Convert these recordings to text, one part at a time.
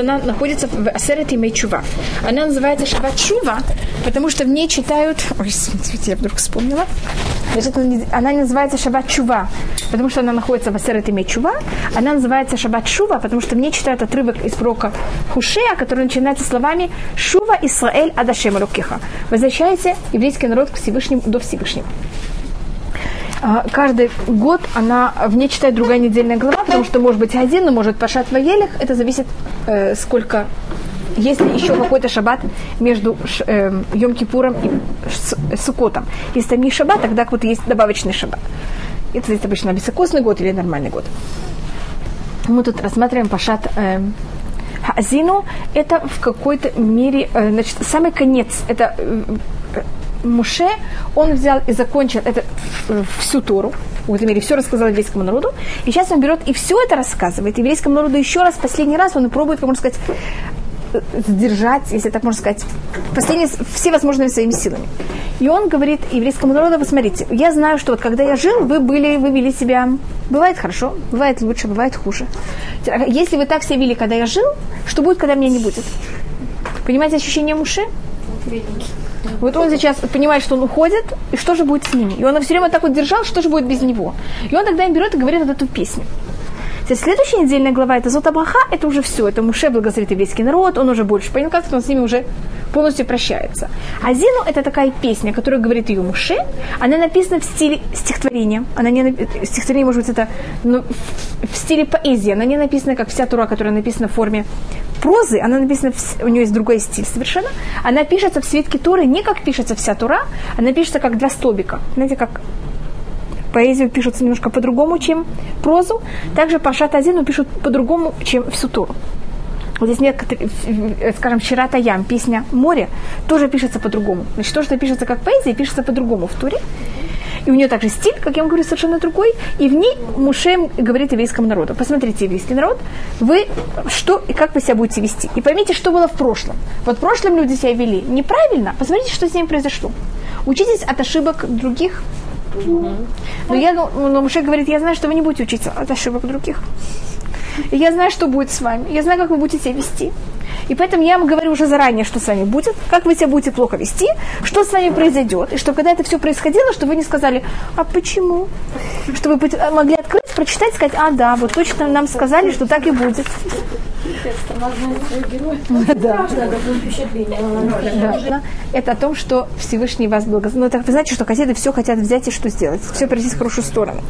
она находится в Асерет Мейчува. Она называется Шаббат Шува, потому что в ней читают... Ой, смотрите, я вдруг вспомнила. Значит, она не называется Шаббат Шува, потому что она находится в Асерет Мейчува. Она называется Шаббат Шува, потому что в ней читают отрывок из пророка Хушея, который начинается словами «Шува Исраэль Адашем Рукиха». Возвращайся, еврейский народ, к Всевышнему, до Всевышнего. А, каждый год она в ней читает другая недельная глава, потому что может быть один, но может пашат воелих. Это зависит, э, сколько есть ли еще какой-то шаббат между э, Йом-Кипуром и Сукотом. Если там не шаббат, тогда вот есть добавочный шаббат. Это здесь обычно високосный год или нормальный год. Мы тут рассматриваем пашат э, Хазину. Это в какой-то мере, э, значит, самый конец. Это э, Муше, он взял и закончил это всю Тору, в этом мире все рассказал еврейскому народу, и сейчас он берет и все это рассказывает еврейскому народу еще раз, последний раз он пробует, как можно сказать, сдержать, если так можно сказать, последние, все возможными своими силами. И он говорит еврейскому народу, посмотрите, я знаю, что вот когда я жил, вы были, вы вели себя, бывает хорошо, бывает лучше, бывает хуже. Если вы так себя вели, когда я жил, что будет, когда меня не будет? Понимаете ощущение Муше? Вот он сейчас понимает, что он уходит, и что же будет с ними. И он все время так вот держал, что же будет без него. И он тогда им берет и говорит вот эту песню. Теперь следующая недельная глава, это Зотабаха, это уже все, это Муше благословит еврейский народ, он уже больше понял, как он с ними уже полностью прощается. А Зину это такая песня, которую говорит ее Муше, она написана в стиле стихотворения, она не стихотворение, может быть, это ну, в стиле поэзии, она не написана, как вся тура, которая написана в форме прозы, она написана, в, у нее есть другой стиль совершенно, она пишется в свитке Туры не как пишется вся Тура, она пишется как два столбика. Знаете, как поэзию пишутся немножко по-другому, чем прозу. Также по Шатазину пишут по-другому, чем всю Туру. Вот здесь некоторые, скажем, Ширата Ям, песня «Море», тоже пишется по-другому. Значит, то, что пишется как поэзия, пишется по-другому в Туре. И у нее также стиль, как я вам говорю, совершенно другой. И в ней Муше говорит еврейскому народу. Посмотрите, еврейский народ, вы что и как вы себя будете вести. И поймите, что было в прошлом. Вот в прошлом люди себя вели неправильно. Посмотрите, что с ними произошло. Учитесь от ошибок других. Но я, но Муше говорит, я знаю, что вы не будете учиться от ошибок других. Я знаю, что будет с вами. Я знаю, как вы будете себя вести. И поэтому я вам говорю уже заранее, что с вами будет, как вы себя будете плохо вести, что с вами произойдет. И что когда это все происходило, чтобы вы не сказали, а почему? Чтобы могли открыть, прочитать, сказать, а да, вот точно нам сказали, что так и будет. Да. Это о том, что Всевышний вас благословил. Ну, вы знаете, что хасиды все хотят взять и что сделать? Все пройти в хорошую сторону.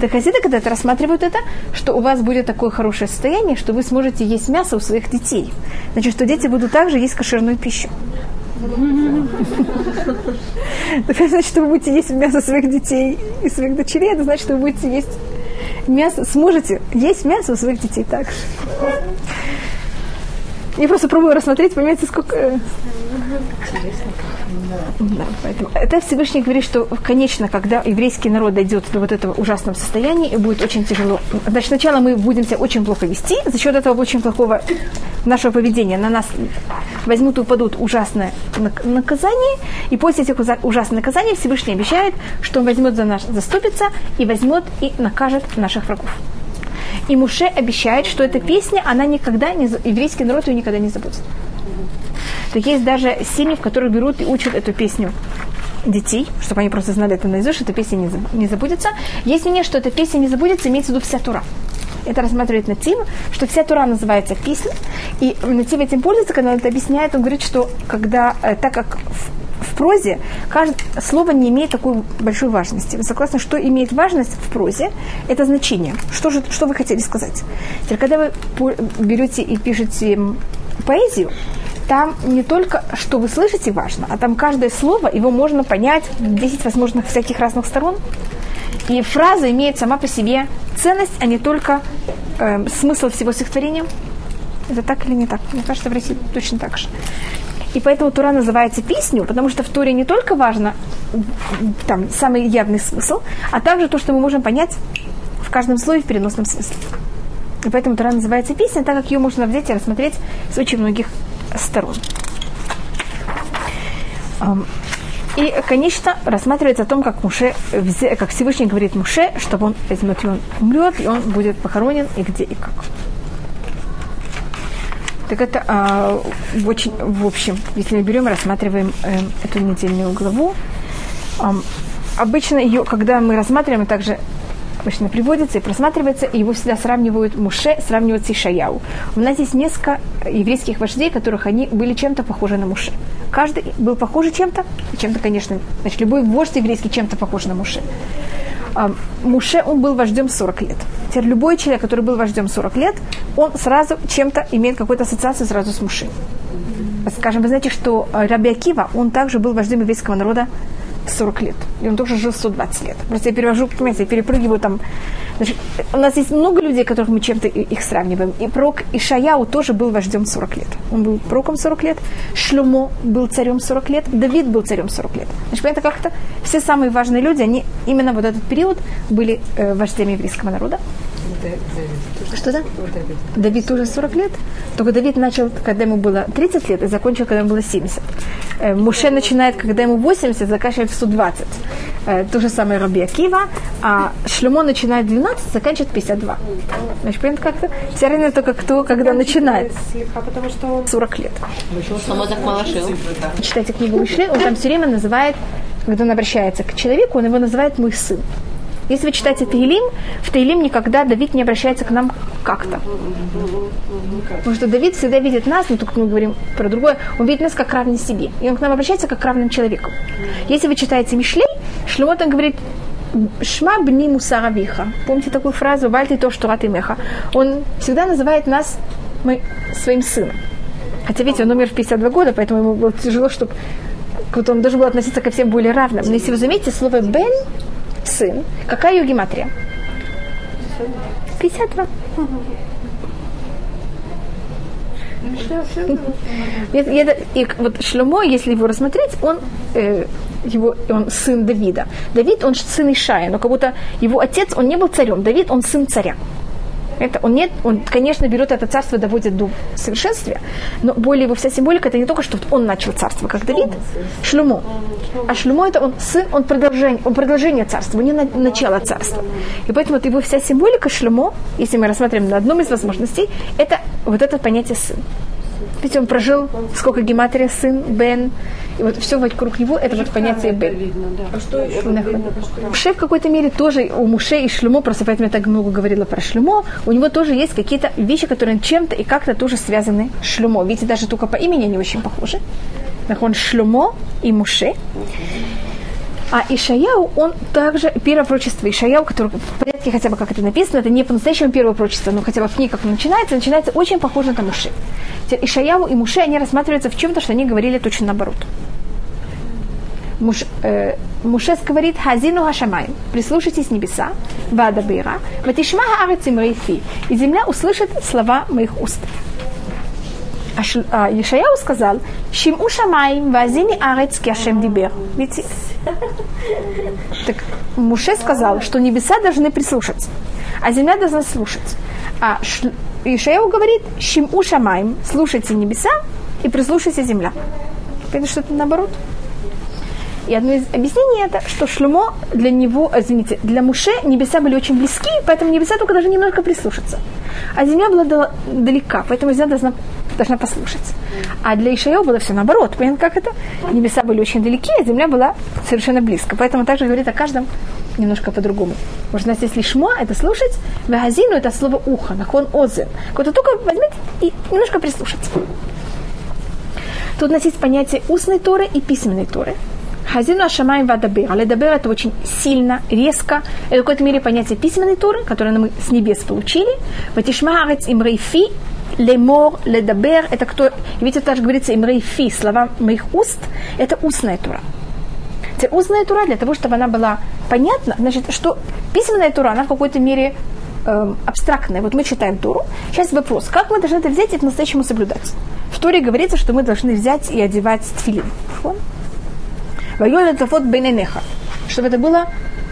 Так хасиды, когда это рассматривают это, что у вас будет такое хорошее состояние, что вы сможете есть мясо у своих детей. Значит, что дети будут также есть кошерную пищу. Это значит, что вы будете есть мясо своих детей и своих дочерей, это значит, что вы будете есть мясо, сможете есть мясо у своих детей также. Я просто пробую рассмотреть, понимаете, сколько... Да, поэтому это Всевышний говорит, что конечно, когда еврейский народ дойдет до вот этого ужасного состояния, и будет очень тяжело. Значит, сначала мы будем себя очень плохо вести, за счет этого очень плохого нашего поведения на нас возьмут и упадут ужасное наказание, и после этих ужасных наказаний Всевышний обещает, что он возьмет за нас, заступится и возьмет и накажет наших врагов. И Муше обещает, что эта песня, она никогда не, еврейский народ ее никогда не забудет то есть даже семьи, в которых берут и учат эту песню детей, чтобы они просто знали это наизусть, что эта песня не, забудется. Есть мнение, что эта песня не забудется, имеется в виду вся Тура. Это рассматривает Натив, что вся Тура называется песня. И Натив этим пользуется, когда он это объясняет, он говорит, что когда, э, так как в, в прозе каждое слово не имеет такой большой важности. Вы согласны, что имеет важность в прозе? Это значение. Что, же, что вы хотели сказать? Теперь, когда вы берете и пишете поэзию, там не только, что вы слышите, важно, а там каждое слово, его можно понять 10 возможных всяких разных сторон. И фраза имеет сама по себе ценность, а не только э, смысл всего стихотворения. Это так или не так? Мне кажется, в России точно так же. И поэтому Тура называется песню, потому что в Туре не только важно там, самый явный смысл, а также то, что мы можем понять в каждом слове в переносном смысле. Поэтому Тура называется песня, так как ее можно взять и рассмотреть с очень многих сторон. И, конечно, рассматривается о том, как, Муше, как Всевышний говорит Муше, чтобы он возьмет он умрет, и он будет похоронен, и где, и как. Так это а, очень, в общем, если мы берем, рассматриваем э, эту недельную главу, э, обычно ее, когда мы рассматриваем, также обычно приводится и просматривается, и его всегда сравнивают Муше, сравнивают с Ишаяу. У нас есть несколько еврейских вождей, которых они были чем-то похожи на Муше. Каждый был похож чем-то, чем-то, конечно, значит, любой вождь еврейский чем-то похож на Муше. А, Муше, он был вождем 40 лет. Теперь любой человек, который был вождем 40 лет, он сразу чем-то имеет какую-то ассоциацию сразу с Муше. Скажем, вы знаете, что Раби Акива, он также был вождем еврейского народа 40 лет. И он тоже жил 120 лет. Просто я перевожу, понимаете, я перепрыгиваю там. Значит, у нас есть много людей, которых мы чем-то их сравниваем. И пророк Ишаяу тоже был вождем 40 лет. Он был пророком 40 лет. Шлюмо был царем 40 лет. Давид был царем 40 лет. Значит, понятно, как-то все самые важные люди, они именно вот этот период были э, вождями еврейского народа. Что да? Давид тоже 40 лет. Только Давид начал, когда ему было 30 лет, и закончил, когда ему было 70. Э, Муше начинает, когда ему 80, заканчивает в 120. Э, то же самое Раби Акива. А Шлюмо начинает 12, заканчивает 52. Значит, понятно, как-то все равно только кто, когда начинает. 40 лет. Читайте книгу Мишли, он там все время называет, когда он обращается к человеку, он его называет «мой сын». Если вы читаете Таилим, в Таилим никогда Давид не обращается к нам как-то. Потому что Давид всегда видит нас, но только мы говорим про другое, он видит нас как равный себе. И он к нам обращается как к равным человеку. Если вы читаете Мишлей, Шлемо там говорит, Шма бни мусара виха. Помните такую фразу «Вальты то, что раты меха». Он всегда называет нас мы, своим сыном. Хотя, видите, он умер в 52 года, поэтому ему было тяжело, чтобы вот он должен был относиться ко всем более равным. Но если вы заметите, слово «бен» сын. Какая ее гематрия? 52. И, вот Шлюмо, если его рассмотреть, он, э, его, он сын Давида. Давид, он сын Ишая, но как будто его отец, он не был царем. Давид, он сын царя. Это он нет, он, конечно, берет это царство, доводит до совершенствия, но более его вся символика это не только, что он начал царство, как Давид, Шлюмо. А Шлюмо это он сын, он продолжение, он продолжение царства, не на, начало царства. И поэтому вот его вся символика Шлюмо, если мы рассматриваем на одном из возможностей, это вот это понятие сын. Ведь он прожил, сколько гематрия, сын, Бен, и вот все вокруг него, это вот понятие Бен. А что Муше в какой-то мере тоже, у Муше и Шлюмо, просто поэтому я так много говорила про Шлюмо, у него тоже есть какие-то вещи, которые чем-то и как-то тоже связаны с Шлюмо. Видите, даже только по имени они очень похожи. Он Шлюмо и Муше. А Ишаяу, он также первое пророчество Ишаяу, которое в порядке хотя бы как это написано, это не по-настоящему первое пророчество, но хотя бы в книге как начинается, начинается очень похоже на Муше. Ишаяу и Муше, они рассматриваются в чем-то, что они говорили точно наоборот. Муш, э, Мушес говорит, Хазину Хашамай, прислушайтесь небеса, Вада Бейра, Ватишма Хаарец и и земля услышит слова моих уст. Ешаяу сказал, Шиму Шамай, Вазини Арец, Кяшем Дибер. Видите? Так Муше сказал, что небеса должны прислушаться, а земля должна слушать. А Ишаяу говорит, Шиму Шамай, слушайте небеса и прислушайте земля. Это что-то наоборот. И одно из объяснений это, что Шлюмо для него, извините, для Муше небеса были очень близки, поэтому небеса только даже немножко прислушаться. А земля была далека, поэтому земля должна, должна послушать. А для Ишаева было все наоборот. Понятно, как это? Небеса были очень далеки, а земля была совершенно близко. Поэтому также говорит о каждом немножко по-другому. Может, у нас есть лишмо, это слушать, вагазину это слово ухо, нахон озен. Вот только возьмите и немножко прислушаться. Тут у нас есть понятие устной торы и письменной торы. Хазину Ашамай Вадабер. А ледабер это очень сильно, резко. Это в какой-то мере понятие письменной туры, которое мы с небес получили. Ватишмаарец имрейфи лемор, ледабер, это кто, видите, также говорится имрейфи, слова моих уст, это устная тура. Теперь устная тура для того, чтобы она была понятна, значит, что письменная тура, она в какой-то мере э, абстрактная. Вот мы читаем Туру. Сейчас вопрос, как мы должны это взять и по-настоящему соблюдать? В Туре говорится, что мы должны взять и одевать тфилин. Вайон это вот бейненеха. Чтобы это было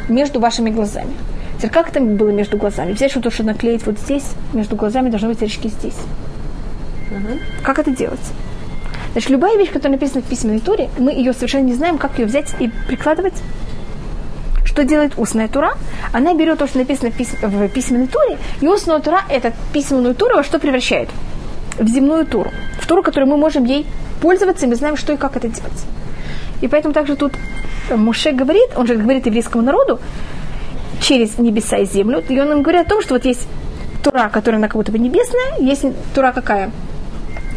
между вашими глазами. Теперь как это было между глазами? Взять что-то, что наклеить вот здесь, между глазами должны быть очки здесь. Угу. Как это делать? Значит, любая вещь, которая написана в письменной туре, мы ее совершенно не знаем, как ее взять и прикладывать. Что делает устная тура? Она берет то, что написано в, письменной туре, и устная тура, это письменную туру во что превращает? в земную Туру. В Туру, которую мы можем ей пользоваться, и мы знаем, что и как это делать. И поэтому также тут Муше говорит, он же говорит еврейскому народу, через небеса и землю, и он им говорит о том, что вот есть Тура, которая она как будто бы небесная, есть Тура какая?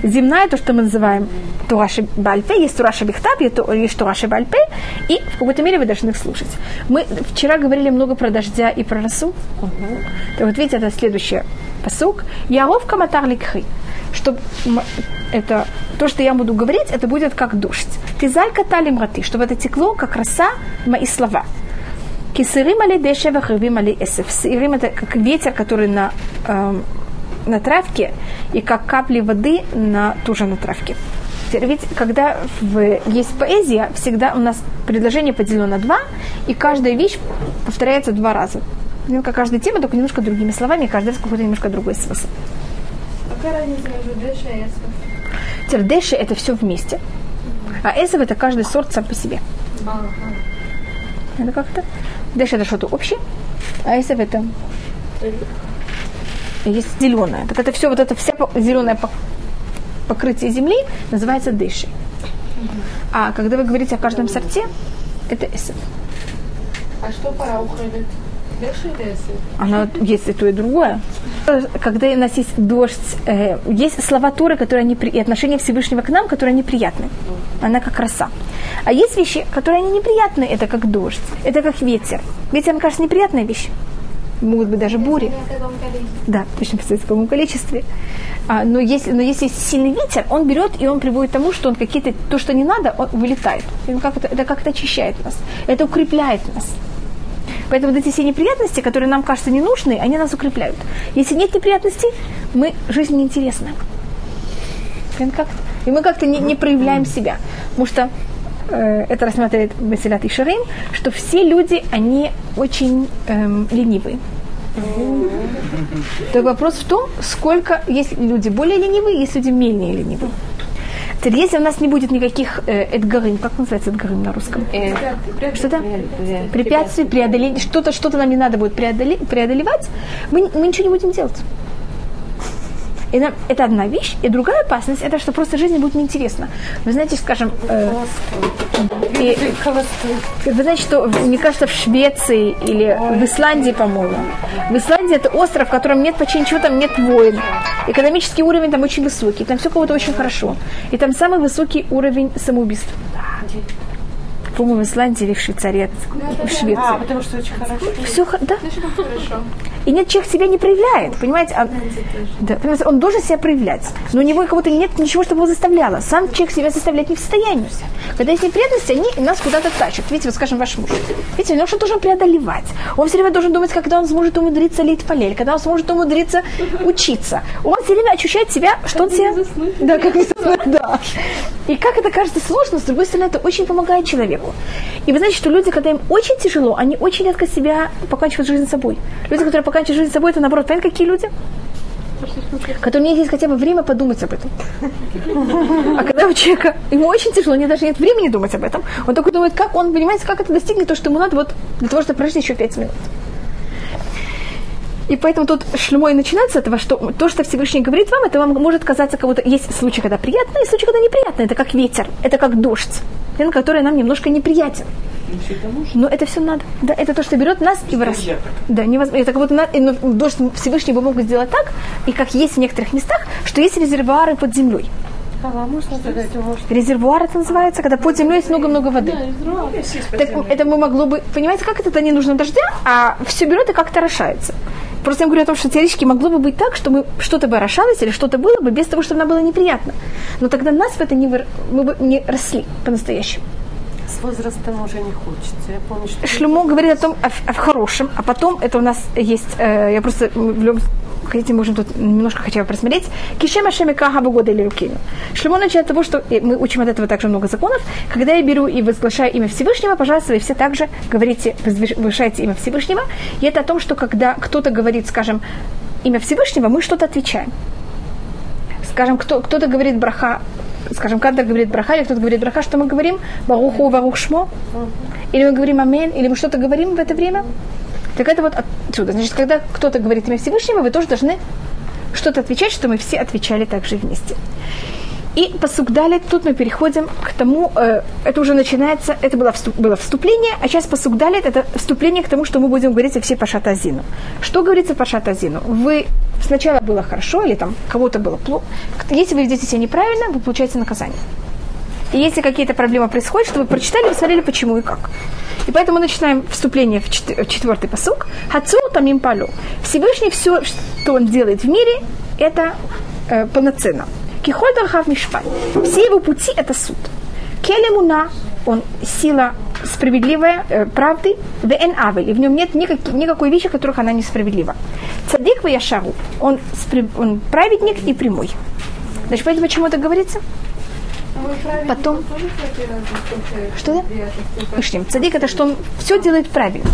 Земная, то, что мы называем Тураши Бальпе, есть Тураши Бихтаб, есть Тураши Бальпе, и в какой-то мере вы должны их слушать. Мы вчера говорили много про дождя и про росу. Угу. То вот видите, это следующий посук. Яров Каматар Ликхи. Чтобы это, то, что я буду говорить, это будет как дождь. Ты залька талим раты, чтобы это текло, как роса, мои слова. Кисырим али дешева хрвим али эсэф. Сырим это как ветер, который на, эм, на травке, и как капли воды на тоже на травке. Ведь когда в, есть поэзия, всегда у нас предложение поделено на два, и каждая вещь повторяется два раза. Ну, как каждая тема, только немножко другими словами, каждый раз какой-то немножко другой смысл. Какая разница между Дэши и Эсов? Тердеши это все вместе. А эсов это каждый сорт сам по себе. Это как-то. Дэш это что-то общее, а эсов это есть зеленое. Так это все, вот это вся зеленое покрытие земли называется дыши. А когда вы говорите о каждом сорте, это эсов. А что пора уходит? Она есть и то, и другое. Когда у нас есть дождь, э, есть слова Туры, которые они, и отношения Всевышнего к нам, которые неприятны. Она как роса. А есть вещи, которые они неприятны, это как дождь, это как ветер. Ветер, мне кажется, неприятная вещь. Могут быть даже бури. Да, точно в таком количестве. А, но, если, но если есть сильный ветер, он берет и он приводит к тому, что он какие-то, то, что не надо, он вылетает. И как это, это как-то очищает нас. Это укрепляет нас. Поэтому вот эти все неприятности, которые нам кажутся не нужны, они нас укрепляют. Если нет неприятностей, мы, жизнь неинтересна. И мы как-то не, не проявляем себя. Потому что э, это рассматривает Месилат и Шарим, что все люди, они очень эм, ленивые. Так вопрос в том, сколько есть люди более ленивые, есть люди менее ленивые. Теперь, если у нас не будет никаких э, эдгарым, как называется эдгарым на русском? Э, что-то? Препятствий, преодоление, что-то, что-то нам не надо будет преодоле, преодолевать, мы, мы ничего не будем делать. Нам, это одна вещь. И другая опасность, это что просто жизнь будет неинтересна. Вы знаете, скажем, э, и, вы знаете, что, мне кажется, в Швеции или в Исландии, по-моему, в Исландии это остров, в котором нет почти ничего, там нет войн. Экономический уровень там очень высокий, там все кого-то очень хорошо. И там самый высокий уровень самоубийств по-моему, в Исландии или в Швейцарии, в Швеции. А, потому что очень хорошо. Все, да. хорошо. И нет, человек себя не проявляет, понимаете? А, да, понимаете? Он должен себя проявлять. Но у него как будто нет ничего, чтобы его заставляло. Сам человек себя заставлять не в состоянии. Когда есть неприятности, они нас куда-то тащат. Видите, вот скажем, ваш муж. Видите, он что должен преодолевать. Он все время должен думать, когда он сможет умудриться лить полель, когда он сможет умудриться учиться. Он все время ощущает себя, что он себя... Да, как да. И как это кажется сложно, с другой стороны, это очень помогает человеку. И вы знаете, что люди, когда им очень тяжело, они очень редко себя поканчивают жизнь собой. Люди, которые поканчивают жизнь собой, это наоборот, понимаете, какие люди? Которые у них есть хотя бы время подумать об этом. А когда у человека, ему очень тяжело, у него даже нет времени думать об этом, он только думает, как он, понимаете, как это достигнет то, что ему надо вот для того, чтобы прожить еще пять минут. И поэтому тут шльмой начинается с этого, что то, что Всевышний говорит вам, это вам может казаться кого-то... Есть случаи, когда приятно, и случаи, когда неприятно. Это как ветер, это как дождь, который нам немножко неприятен. Но это все надо. Да, это то, что берет нас и вырастает. Да, невозможно. Это как будто надо, но дождь Всевышний бы мог сделать так, и как есть в некоторых местах, что есть резервуары под землей. А задать Резервуар это называется, когда под землей есть много-много воды. Да, так это мы могло бы, понимаете, как это не нужно дождя, а все берет и как-то орошается. Просто я говорю о том, что теоретически могло бы быть так, что мы что-то бы орошалось или что-то было бы без того, чтобы нам было неприятно. Но тогда нас в это не, вы... мы бы не росли по-настоящему. С возрастом уже не хочется. Я помню, что... Шлюмо говорит о том, о, о хорошем, а потом это у нас есть, э, я просто в любом хотите, можем тут немножко хотя бы просмотреть. Кишема шемика года или рукину. Шлемо начинает от того, что мы учим от этого также много законов. Когда я беру и возглашаю имя Всевышнего, пожалуйста, вы все также говорите, возвышайте имя Всевышнего. И это о том, что когда кто-то говорит, скажем, имя Всевышнего, мы что-то отвечаем. Скажем, кто, кто-то говорит браха, скажем, когда говорит браха, или кто-то говорит браха, что мы говорим? Баруху, барух шмо? Или мы говорим амен, или мы что-то говорим в это время? Так это вот отсюда. Значит, когда кто-то говорит имя Всевышнего, вы тоже должны что-то отвечать, что мы все отвечали также вместе. И посук далее, тут мы переходим к тому, э, это уже начинается, это было, вступ, было вступление, а сейчас посук далее, это вступление к тому, что мы будем говорить о все Пашат Азину. Что говорится Пашат Азину? Вы сначала было хорошо, или там кого-то было плохо. Если вы ведете себя неправильно, вы получаете наказание. И если какие-то проблемы происходят, что вы прочитали, посмотрели, почему и как. И поэтому начинаем вступление в четвертый посук. Хацу тамим палю. Всевышний все, что он делает в мире, это э, полноценно. Кихоль дархав мишпай. Все его пути – это суд. Келемуна, он сила справедливая, э, правды, вен авель, и в нем нет никак, никакой вещи, которых она несправедлива. Цадик в Яшару, он, он праведник и прямой. Значит, поэтому почему это говорится? Потом... Что да? Иштим. Цадик это что он все делает правильно.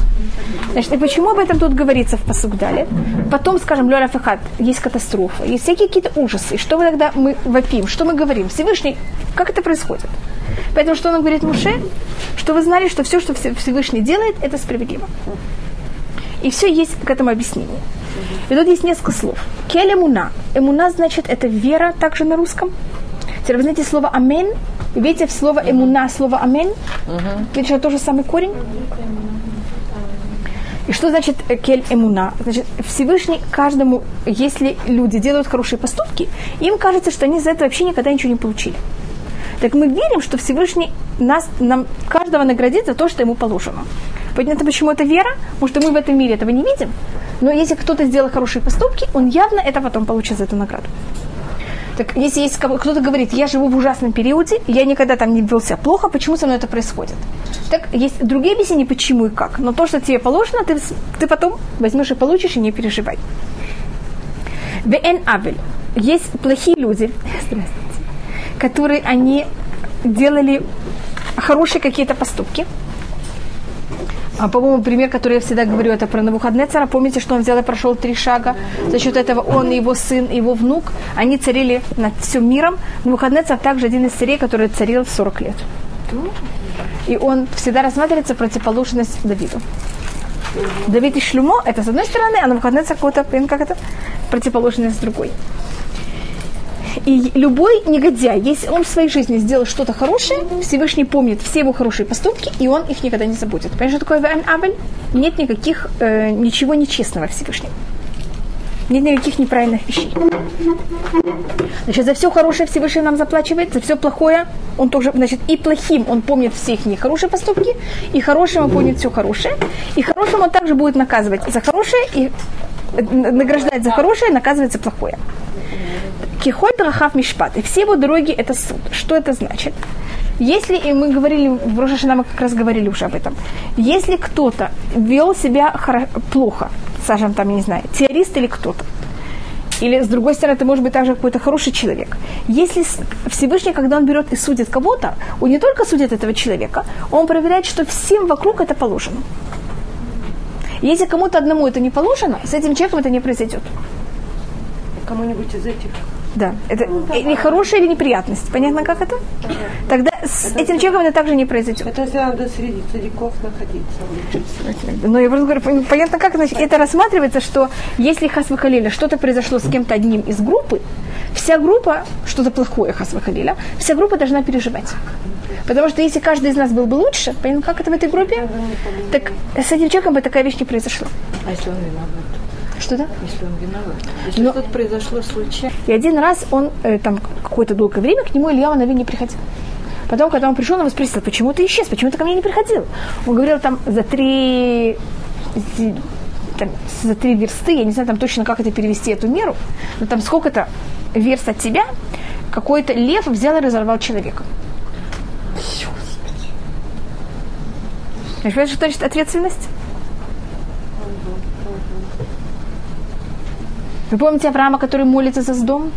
Значит, и почему об этом тут говорится в посук далее? Потом, скажем, Лёра Фахат, есть катастрофа, есть всякие какие-то ужасы. Что мы тогда мы вопим? Что мы говорим? Всевышний, как это происходит? Поэтому что он говорит Муше? Что вы знали, что все, что Всевышний делает, это справедливо. И все есть к этому объяснение. И тут есть несколько слов. Кель эмуна. Эмуна значит это вера также на русском. Теперь вы знаете слово «амен»? Видите в слово «эмуна» слово «амен»? Uh-huh. Видите, это тоже самый корень? И что значит э, кель эмуна? Значит, Всевышний каждому, если люди делают хорошие поступки, им кажется, что они за это вообще никогда ничего не получили. Так мы верим, что Всевышний нас, нам, каждого наградит за то, что ему положено. Понятно, почему это вера? Потому что мы в этом мире этого не видим. Но если кто-то сделал хорошие поступки, он явно это потом получит за эту награду. Так если есть кто-то говорит, я живу в ужасном периоде, я никогда там не вел себя плохо, почему со мной это происходит? Так есть другие объяснения, почему и как. Но то, что тебе положено, ты, ты потом возьмешь и получишь, и не переживай. Вен Авель. Есть плохие люди, которые они делали хорошие какие-то поступки, а, по-моему, пример, который я всегда говорю, это про Навуходнецера. Помните, что он взял и прошел три шага? За счет этого он его сын, его внук, они царили над всем миром. Навуходнецер также один из царей, который царил 40 лет. И он всегда рассматривается противоположность Давиду. Давид и Шлюмо, это с одной стороны, а Навуходнецер какой-то, как это, противоположность с другой. И любой негодяй, если он в своей жизни сделал что-то хорошее, Всевышний помнит все его хорошие поступки, и он их никогда не забудет. Понимаешь, что такое Вен Абель? Нет никаких, э, ничего нечестного Всевышнего. Нет никаких неправильных вещей. Значит, за все хорошее Всевышний нам заплачивает, за все плохое он тоже, значит, и плохим он помнит все их нехорошие поступки, и хорошим он помнит все хорошее, и хорошим он также будет наказывать за хорошее, и э, награждать за хорошее, наказывать за плохое. Кихоль Рахав Мишпат. И все его дороги это суд. Что это значит? Если, и мы говорили, в Рожашина мы как раз говорили уже об этом, если кто-то вел себя плохо, скажем, там, я не знаю, террорист или кто-то, или, с другой стороны, это может быть также какой-то хороший человек. Если Всевышний, когда он берет и судит кого-то, он не только судит этого человека, он проверяет, что всем вокруг это положено. Если кому-то одному это не положено, с этим человеком это не произойдет. Кому-нибудь из этих да. Это ну, или хорошая, или неприятность. Понятно, как это? Тогда с это этим человеком это также не произойдет. Это если надо среди цариков находиться. Но я просто говорю, понятно, как значит, это рассматривается, что если Хасвахалиля что-то произошло с кем-то одним из группы, вся группа, что-то плохое Хасвахалиля, вся группа должна переживать. Потому что если каждый из нас был бы лучше, понятно, как это в этой группе, так с этим человеком бы такая вещь не произошла. А если он виноват? Что да? Если он виноват. Если Но... что-то произошло случайно. И один раз он э, там какое-то долгое время к нему Илья Нави не приходил. Потом, когда он пришел, он его спросил, почему ты исчез, почему ты ко мне не приходил? Он говорил, там, за три, там, за три версты, я не знаю там точно, как это перевести, эту меру, но там сколько-то верст от тебя, какой-то лев взял и разорвал человека. Понимаешь, что значит ответственность? Вы помните Авраама, который молится за дом?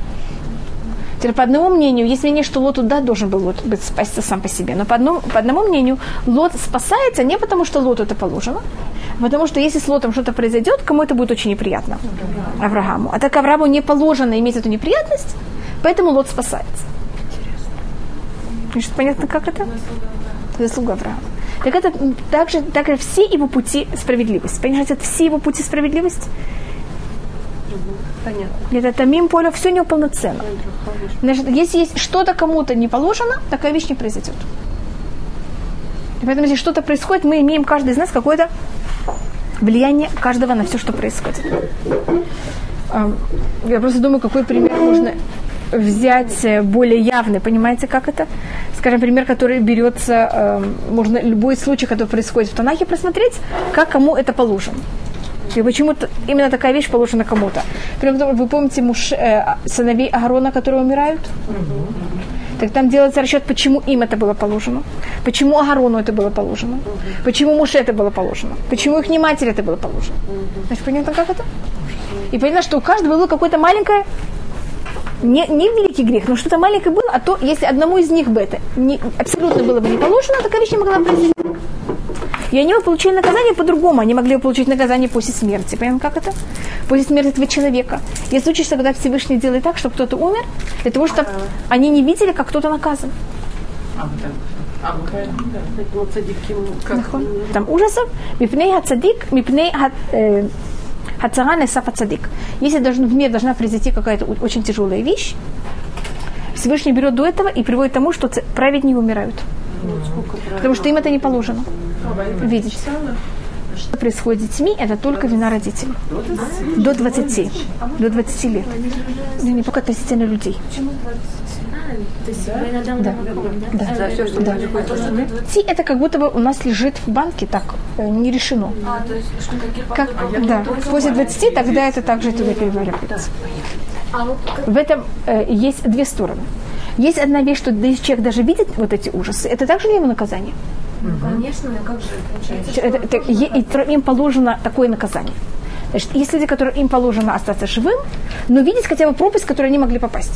Теперь, по одному мнению, есть мнение, что Лот да, должен был Лот быть спасться сам по себе. Но по одному, по одному мнению, Лот спасается не потому, что Лоту это положено, а потому что если с Лотом что-то произойдет, кому это будет очень неприятно? Аврааму. А так Аврааму не положено иметь эту неприятность, поэтому Лот спасается. Значит, понятно, как это? Заслуга Авраама. Так это также, также все его пути справедливости. Понимаете, это все его пути справедливости Понятно. Это тамим поле, все неполноценно. Значит, если есть что-то кому-то не положено, такая вещь не произойдет. И поэтому, если что-то происходит, мы имеем каждый из нас какое-то влияние каждого на все, что происходит. Ам, Я просто думаю, какой пример можно взять э, более явный. Понимаете, как это? Скажем, пример, который берется, эм, можно любой случай, который происходит в Танахе, просмотреть, как кому это положено. И почему-то именно такая вещь положена кому-то. Вы помните муж, э, сыновей Агарона, которые умирают? Так там делается расчет, почему им это было положено, почему Агарону это было положено, почему Муше это было положено, почему их не матери это было положено. Значит, понятно, как это? И понятно, что у каждого было какое-то маленькое, не, не великий грех, но что-то маленькое было, а то, если одному из них бы это не, абсолютно было бы не положено, такая вещь не могла произойти. И они получили наказание по-другому. Они могли получить наказание после смерти. Понимаете, как это? После смерти этого человека. Есть случаи, когда Всевышний делает так, чтобы кто-то умер, для того, чтобы они не видели, как кто-то наказан. Там ужасов. Мипней хацадик, мипней э, хацара несафа цадик. Если должен, в мир должна произойти какая-то очень тяжелая вещь, Всевышний берет до этого и приводит к тому, что праведники умирают. Потому что им это не положено. Видеть. Что происходит с детьми, это только вина родителей. До 20. До 20 лет. Ну, не только относительно людей. То есть Да. да? Да. Все, что Да. Ти это как будто бы у нас лежит в банке, так, э, не решено. А, то есть, что Как, да, после 20 тогда это также туда переваривается. А вот как- В этом э, есть две стороны. Есть одна вещь, что если человек даже видит вот эти ужасы, это также не его наказание. ну, конечно, но как же получается? Это- это- и им положено такое наказание. Значит, есть люди, которым им положено остаться живым, но видеть хотя бы пропасть, в которую они могли попасть.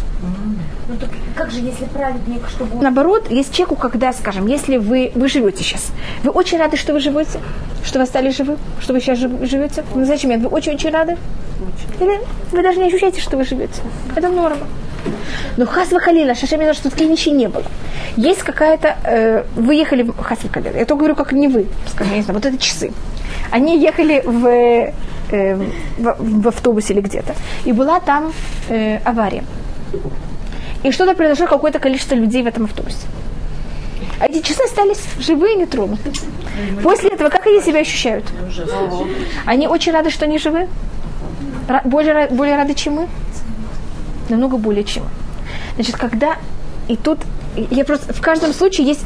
Ну так как же, если праведник, чтобы он Наоборот, есть человеку, когда, скажем, если вы, вы живете сейчас, вы очень рады, что вы живете, что вы остались живы, что вы сейчас жив- живете. Ну, зачем? Вы очень-очень рады? Или вы даже не ощущаете, что вы живете? Это норма. Но хас халила, шашем что тут ничего не было. Есть какая-то... Э, вы ехали в хас халила. Я то говорю, как не вы. Скажем, не знаю, вот это часы. Они ехали в, э, в, в автобусе или где-то. И была там э, авария. И что-то произошло, какое-то количество людей в этом автобусе. А эти часы остались живые и не тронуты. После этого как они себя ощущают? Они очень рады, что они живы? Более, более рады, чем мы? Намного более, чем. Значит, когда... И тут... Я просто... В каждом случае есть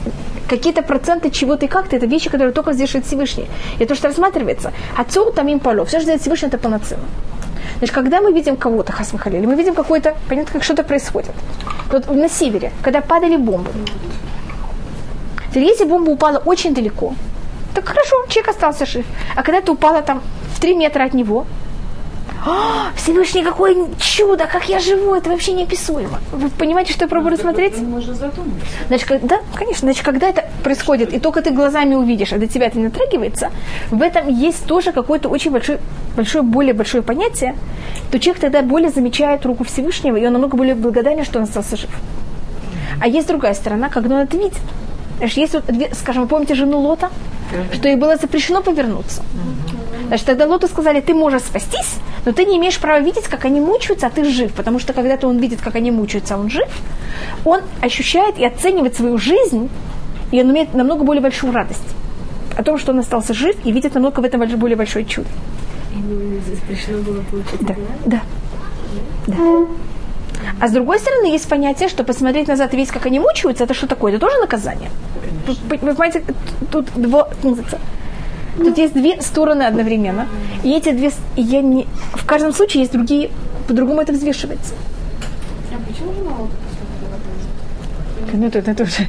какие-то проценты чего-то и как-то. Это вещи, которые только взвешивает Всевышний. И то, что рассматривается. Отцу там им полов. Все, что делает Всевышний, это полноценно. Значит, когда мы видим кого-то, хасмахалили, мы видим какой-то, понятно, как что-то происходит. Вот на севере, когда падали бомбы. Теперь, если бомба упала очень далеко, так хорошо, человек остался жив. А когда ты упала там в 3 метра от него, «А, Всевышний, какое чудо, как я живу, это вообще неописуемо. Вы понимаете, что я пробую рассмотреть? Можно задуматься. Значит, как- да, конечно. Значит, когда это происходит, и только ты глазами увидишь, а до тебя это не натрагивается, в этом есть тоже какое-то очень большое, большое, более большое понятие, то человек тогда более замечает руку Всевышнего, и он намного более благодарен, что он остался жив. А есть другая сторона, когда он это видит. Значит, есть вот, скажем, помните жену Лота, что ей было запрещено повернуться. Значит, тогда Лоту сказали, ты можешь спастись, но ты не имеешь права видеть, как они мучаются, а ты жив. Потому что когда-то он видит, как они мучаются, а он жив, он ощущает и оценивает свою жизнь, и он имеет намного более большую радость о том, что он остался жив, и видит намного в этом более большое чудо. запрещено было получить? Да, да, да. А с другой стороны, есть понятие, что посмотреть назад и видеть, как они мучаются, это что такое? Это тоже наказание. Тут, Вы понимаете, тут два, тут есть две стороны одновременно. И эти две, я не, в каждом случае есть другие, по-другому это взвешивается. А почему же мало Ну, это, это тоже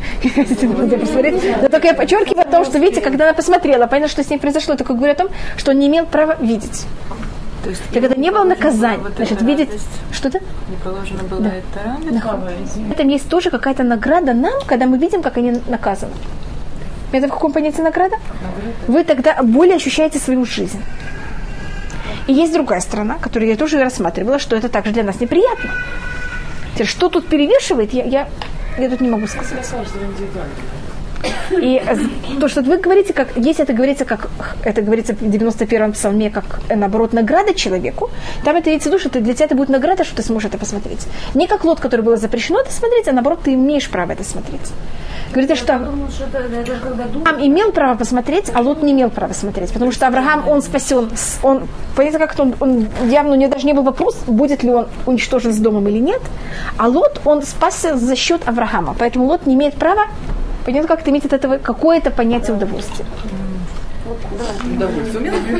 надо посмотреть. Но только я подчеркиваю о том, что, видите, когда она посмотрела, поняла, что с ней произошло, только говорю о том, что он не имел права видеть. То есть Так это не было наказание. вот Значит, видеть что-то. не положено было это радость. В этом есть тоже какая-то награда нам, когда мы видим, как они наказаны. Это в каком понятии награда? Вы тогда более ощущаете свою жизнь. И есть другая сторона, которую я тоже рассматривала, что это также для нас неприятно. Что тут перевешивает, я, я, я тут не могу сказать. И то, что вы говорите, как, если это говорится, как это говорится в 91-м псалме, как, э, наоборот, награда человеку, там это имеется в виду, что ты, для тебя это будет награда, что ты сможешь это посмотреть. Не как лот, который было запрещено это смотреть, а наоборот, ты имеешь право это смотреть. Говорите, что Авраам имел право посмотреть, а Лот не имел права смотреть, потому что Авраам, он спасен, он, понятно, как он, он явно у него даже не был вопрос, будет ли он уничтожен с домом или нет, а Лот, он спасся за счет Авраама, поэтому Лот не имеет права, понятно, как-то иметь от этого какое-то понятие удовольствия.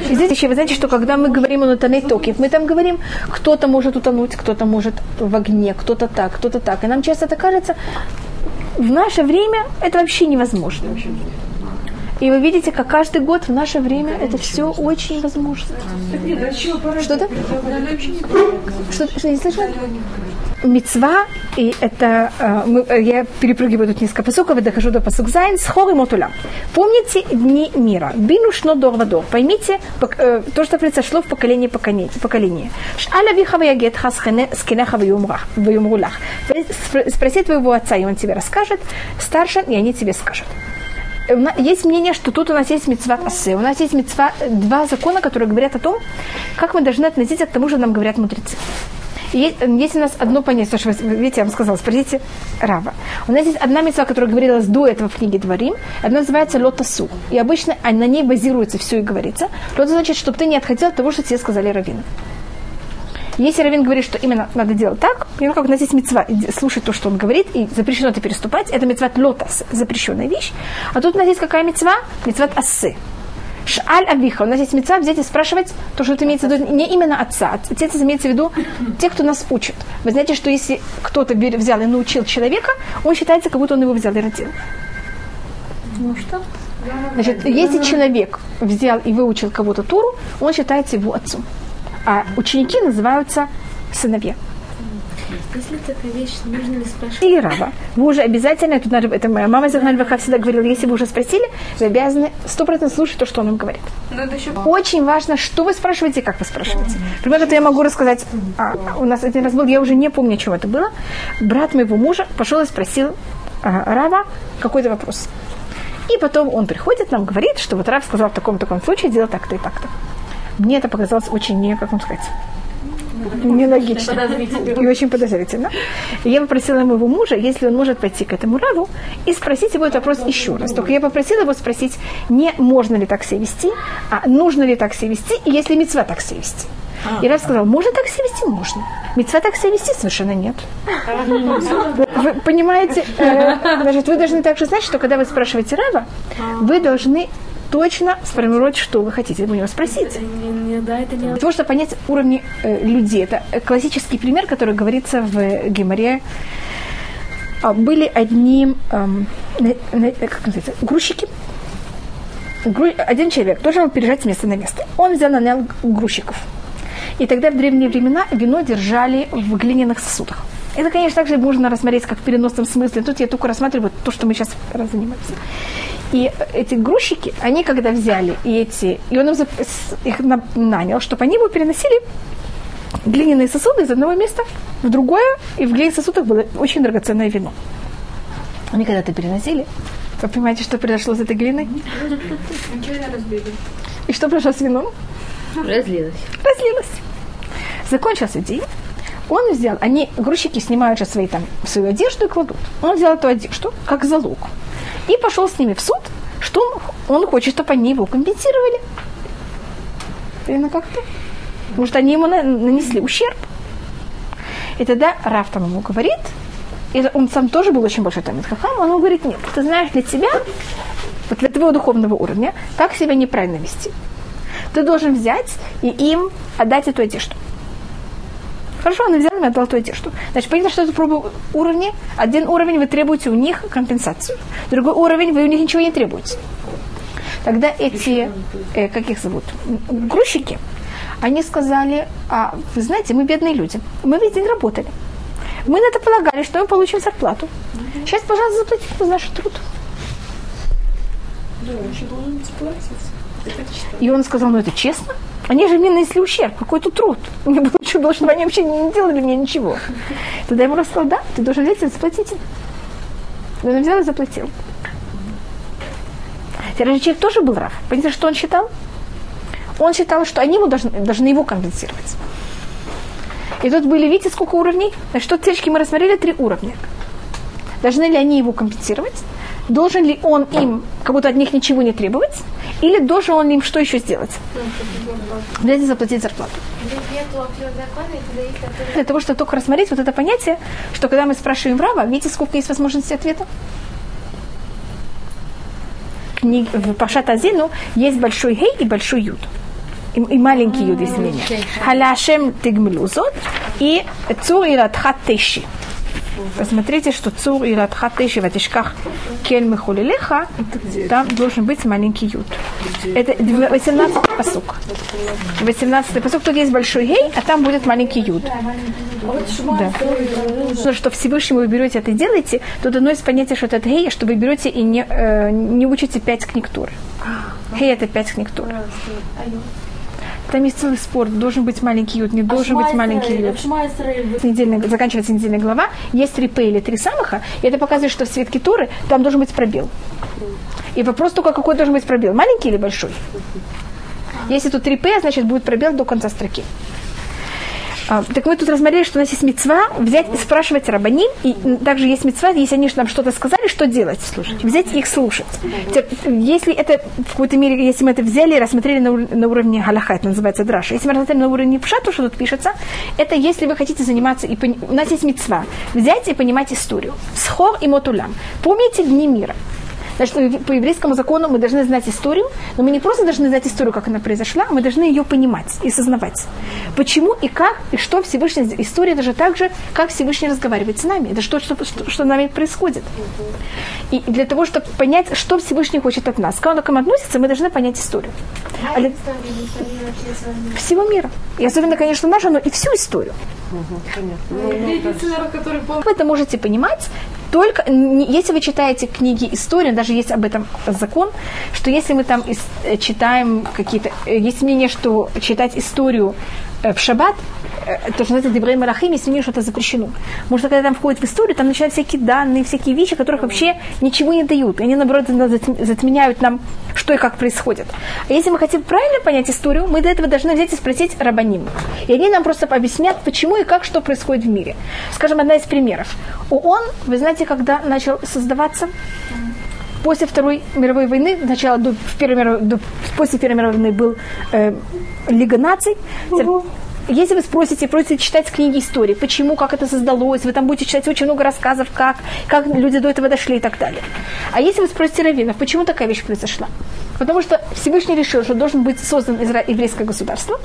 И здесь еще, вы знаете, что когда мы говорим о натаней токев, мы там говорим, кто-то может утонуть, кто-то может в огне, кто-то так, кто-то так. И нам часто это кажется, в наше время это вообще невозможно. И вы видите, как каждый год в наше время это все очень возможно. Что-то? Что, что не слышно? Мецва, и это э, мы, э, я перепрыгиваю тут несколько посоков и дохожу до посок Зайн с хор и мотуля. Помните дни мира. Бину шно дор вадор. Поймите э, то, что произошло в поколении поколения. Шаля вихава ягет хасхене скинеха в юмрулах. Спроси твоего отца, и он тебе расскажет. Старше, и они тебе скажут есть мнение, что тут у нас есть мецва асе. У нас есть мецва, два закона, которые говорят о том, как мы должны относиться к тому, что нам говорят мудрецы. Есть у нас одно понятие, что вы, видите, я вам сказала, спросите Рава. У нас есть одна мецва, которая говорилась до этого в книге Дворим, одна называется лотасу. И обычно на ней базируется все и говорится. Лота значит, чтобы ты не отходил от того, что тебе сказали раввины. Если Равин говорит, что именно надо делать так, ну как у нас есть мецва, слушать то, что он говорит, и запрещено это переступать, это мецват лотас, запрещенная вещь. А тут у нас есть какая мецва? Мецват ассы. Шаль Авиха. У нас есть мецва взять и спрашивать то, что это имеется в виду не именно отца. Отец имеется в виду тех, кто нас учит. Вы знаете, что если кто-то взял и научил человека, он считается, как будто он его взял и родил. Ну что? Значит, если человек взял и выучил кого-то Туру, он считается его отцом а ученики называются сыновья. Если такая вещь, нужно ли спрашивать? И раба. Вы уже обязательно, тут надо, это моя мама Захар Ваха всегда говорила, если вы уже спросили, вы обязаны сто процентов слушать то, что он им говорит. Еще... Очень важно, что вы спрашиваете и как вы спрашиваете. Примерно это я могу рассказать. А, у нас один раз был, я уже не помню, чего это было. Брат моего мужа пошел и спросил а, Рава какой-то вопрос. И потом он приходит, нам говорит, что вот Рав сказал в таком-таком случае делать так-то и так-то. Мне это показалось очень не, как вам сказать, нелогично. И очень подозрительно. И я попросила моего мужа, если он может пойти к этому раву, и спросить его этот вопрос еще раз. Только я попросила его спросить, не можно ли так себя вести, а нужно ли так себя вести, и если мецва так себя вести. И Рав сказал, можно так себя вести? Можно. Мецва так себя вести? Совершенно нет. Вы понимаете, э, значит, вы должны также знать, что когда вы спрашиваете Рава, вы должны точно сформировать, что вы хотите у него спросить. Да, это не... Для того, чтобы понять уровни э, людей. Это классический пример, который говорится в Геморе. А, были одни, эм, как называется, грузчики. Гру... Один человек должен был переезжать с места на место. Он взял нанял грузчиков. И тогда в древние времена вино держали в глиняных сосудах. Это, конечно, также можно рассмотреть как в переносном смысле. Тут я только рассматриваю то, что мы сейчас занимаемся. И эти грузчики, они когда взяли и эти, и он их нанял, чтобы они его переносили глиняные сосуды из одного места в другое, и в глиняных сосудах было очень драгоценное вино. Они когда-то переносили, вы понимаете, что произошло с этой глиной? И что произошло с вином? Разлилось. Разлилось. Закончился день. Он взял, они, грузчики снимают же свои, там, свою одежду и кладут. Он взял эту одежду как залог и пошел с ними в суд, что он, хочет, чтобы они его компенсировали. Именно как-то. Может, они ему нанесли ущерб. И тогда Раф там ему говорит, и он сам тоже был очень большой Тамид Хахам, он ему говорит, нет, ты знаешь, для тебя, вот для твоего духовного уровня, так себя неправильно вести. Ты должен взять и им отдать эту одежду. Хорошо, он взял и отдал ту одежду. Значит, понятно, что это пробы уровни. Один уровень вы требуете у них компенсацию. Другой уровень вы у них ничего не требуете. Тогда эти, э, как их зовут, грузчики, они сказали, а вы знаете, мы бедные люди, мы весь день работали. Мы на это полагали, что мы получим зарплату. Сейчас, пожалуйста, заплатите за наш труд. И он сказал, ну это честно? Они же мне нанесли ущерб, какой тут труд. Мне было что они вообще не делали мне ничего. Тогда ему рассказал, да, ты должен взять и заплатить. И он взял и заплатил. Человек тоже был Рав. Понимаете, что он считал? Он считал, что они его должны, должны его компенсировать. И тут были, видите, сколько уровней? Значит, тут течки мы рассмотрели три уровня. Должны ли они его компенсировать? Должен ли он им, как будто от них ничего не требовать? Или должен он им что еще сделать? И заплатить зарплату. Для того, чтобы только рассмотреть вот это понятие, что когда мы спрашиваем Рава, видите, сколько есть возможностей ответа? Книг, в Пашат Азину есть большой гей и большой юд. И, и маленький юд, если не Халяшем тигмелузот и цур и радхат теши. Посмотрите, что цур и радхат теши в атишках кель мехулилеха, там должен быть маленький юд. Это 18 посук. 18 посук, тут есть большой гей, а там будет маленький юд. Да. Но что Всевышнему вы берете это и делаете, тут одно из понятий, что это гей, что вы берете и не, э, не учите пять книг Туры. Гей это пять книг Туры. Там есть целый спор, должен быть маленький юд, не должен быть маленький юд. Недельная, заканчивается недельная глава, есть три П или три самаха, и это показывает, что в светке Торы там должен быть пробел. И вопрос только, какой должен быть пробел, маленький или большой? Если тут три П, значит будет пробел до конца строки. А, так мы тут рассмотрели, что у нас есть мецва взять и спрашивать рабаним, и также есть мецва, если они нам что-то сказали, что делать? Слушать. Взять их слушать. Если это в какой-то мере, если мы это взяли и рассмотрели на, на уровне галаха, это называется драша, если мы рассмотрели на уровне пшату, что тут пишется, это если вы хотите заниматься, и пони... у нас есть мецва, взять и понимать историю. Схор и мотулям. Помните дни мира. Значит, по еврейскому закону мы должны знать историю, но мы не просто должны знать историю, как она произошла, мы должны ее понимать и сознавать. Почему и как, и что Всевышний... История даже так же, как Всевышний разговаривает с нами. Это что, что, что, что нами происходит. И для того, чтобы понять, что Всевышний хочет от нас, как он к нам относится, мы должны понять историю. А для... Всего мира. И особенно, конечно, нашу, но и всю историю. Вы это можете понимать только, если вы читаете книги истории, даже есть об этом закон, что если мы там э, читаем какие-то, э, есть мнение, что читать историю э, в шаббат, то, что называется Дебрей Марахим, если не что-то запрещено. Потому что когда там входит в историю, там начинают всякие данные, всякие вещи, которых вообще ничего не дают. И они, наоборот, затменяют нам, что и как происходит. А если мы хотим правильно понять историю, мы до этого должны взять и спросить рабаним. И они нам просто объяснят, почему и как, что происходит в мире. Скажем, одна из примеров. ООН, вы знаете, когда начал создаваться? после Второй мировой войны, сначала до, в Первой до, после Первой мировой войны был э, Лига наций, угу. Если вы спросите, просите читать книги истории, почему, как это создалось, вы там будете читать очень много рассказов, как, как люди до этого дошли и так далее. А если вы спросите раввинов, почему такая вещь произошла? Потому что Всевышний решил, что должен быть создан еврейское государство,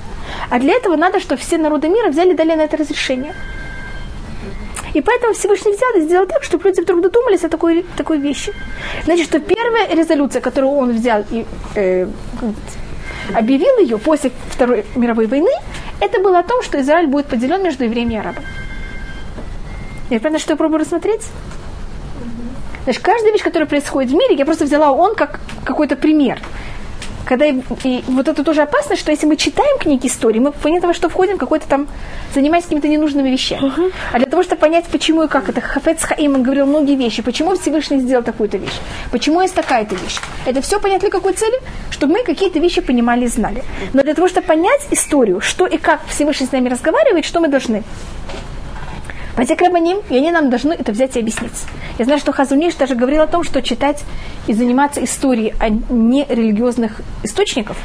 а для этого надо, чтобы все народы мира взяли дали на это разрешение. И поэтому Всевышний взял и сделал так, чтобы люди вдруг додумались о такой, такой вещи. Значит, что первая резолюция, которую он взял и э, объявил ее после Второй мировой войны, это было о том, что Израиль будет поделен между евреями и арабами. Я понятно, что я пробую рассмотреть? Значит, каждая вещь, которая происходит в мире, я просто взяла он как какой-то пример когда и, и вот это тоже опасно, что если мы читаем книги истории, мы понятно, того, что входим в какой-то там, занимаясь какими-то ненужными вещами. Uh-huh. А для того, чтобы понять, почему и как это, Хафец Хаим, говорил многие вещи, почему Всевышний сделал такую-то вещь, почему есть такая-то вещь. Это все понять для какой цели? Чтобы мы какие-то вещи понимали и знали. Но для того, чтобы понять историю, что и как Всевышний с нами разговаривает, что мы должны? Пойти к рабаним, и они нам должны это взять и объяснить. Я знаю, что Хазуниш даже говорил о том, что читать и заниматься историей а не религиозных источников,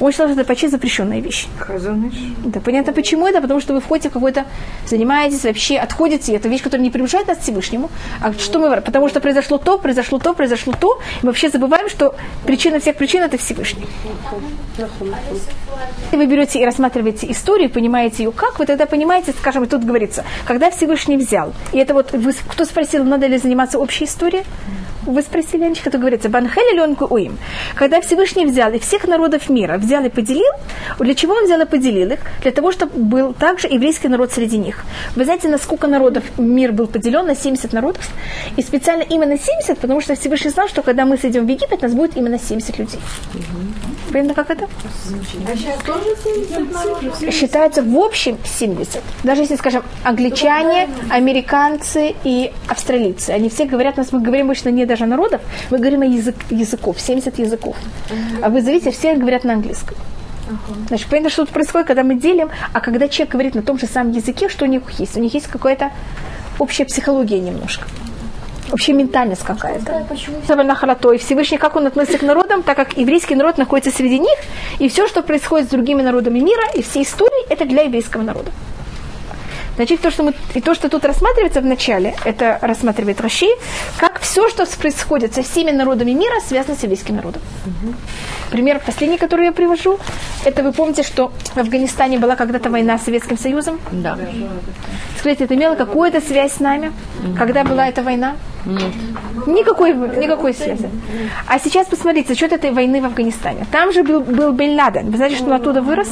он считал, что это почти запрещенная вещь. Хазуниш? Да, понятно, почему это? Потому что вы входите в какой-то, занимаетесь вообще, отходите, это вещь, которая не приближает нас к Всевышнему. А что мы, потому что произошло то, произошло то, произошло то, и мы вообще забываем, что причина всех причин это Всевышний. Если вы берете и рассматриваете историю, понимаете ее как, вы тогда понимаете, скажем, тут говорится, когда Всевышний взял, и это вот, вы, кто спросил, надо ли заниматься общей историей, вы спросили, Анечка, то говорится, Банхель или уим. Когда Всевышний взял и всех народов мира взял и поделил, для чего он взял и поделил их? Для того, чтобы был также еврейский народ среди них. Вы знаете, на сколько народов мир был поделен? На 70 народов. И специально именно 70, потому что Всевышний знал, что когда мы сойдем в Египет, нас будет именно 70 людей. Понятно, как это? А сейчас тоже 70 народов? Считается в общем 70. Даже если, скажем, англичане, американцы и австралийцы. Они все говорят, нас мы говорим обычно не даже народов, мы говорим о язык, языков, 70 языков. А вы заметите, все говорят на английском. Значит, понятно, что тут происходит, когда мы делим, а когда человек говорит на том же самом языке, что у них есть? У них есть какая-то общая психология немножко. Общая ментальность какая-то. Особенно Харатой. Всевышний, как он относится к народам, так как еврейский народ находится среди них, и все, что происходит с другими народами мира, и все истории, это для еврейского народа. Значит, то, что мы, и то, что тут рассматривается в начале, это рассматривает Раши, как все, что происходит со всеми народами мира, связано с еврейским народом. Угу. Пример последний, который я привожу, это вы помните, что в Афганистане была когда-то война с Советским Союзом? Да. Скажите, это имело какую-то связь с нами? Угу. Когда была эта война? Нет. Никакой, никакой связи. А сейчас посмотрите, что этой войны в Афганистане. Там же был, был Бен Ладен. Вы знаете, что он оттуда вырос?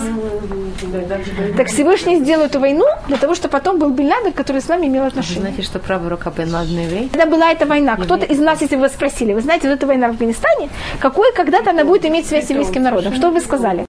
Так Всевышний сделал эту войну для того, чтобы потом был Бен Ладен, который с нами имел отношение. Вы знаете, что правая рука Бен Ладена еврей? Когда была эта война, кто-то из нас, если вы спросили, вы знаете, вот эта война в Афганистане, какой когда-то она будет иметь связь с еврейским народом? Что вы сказали?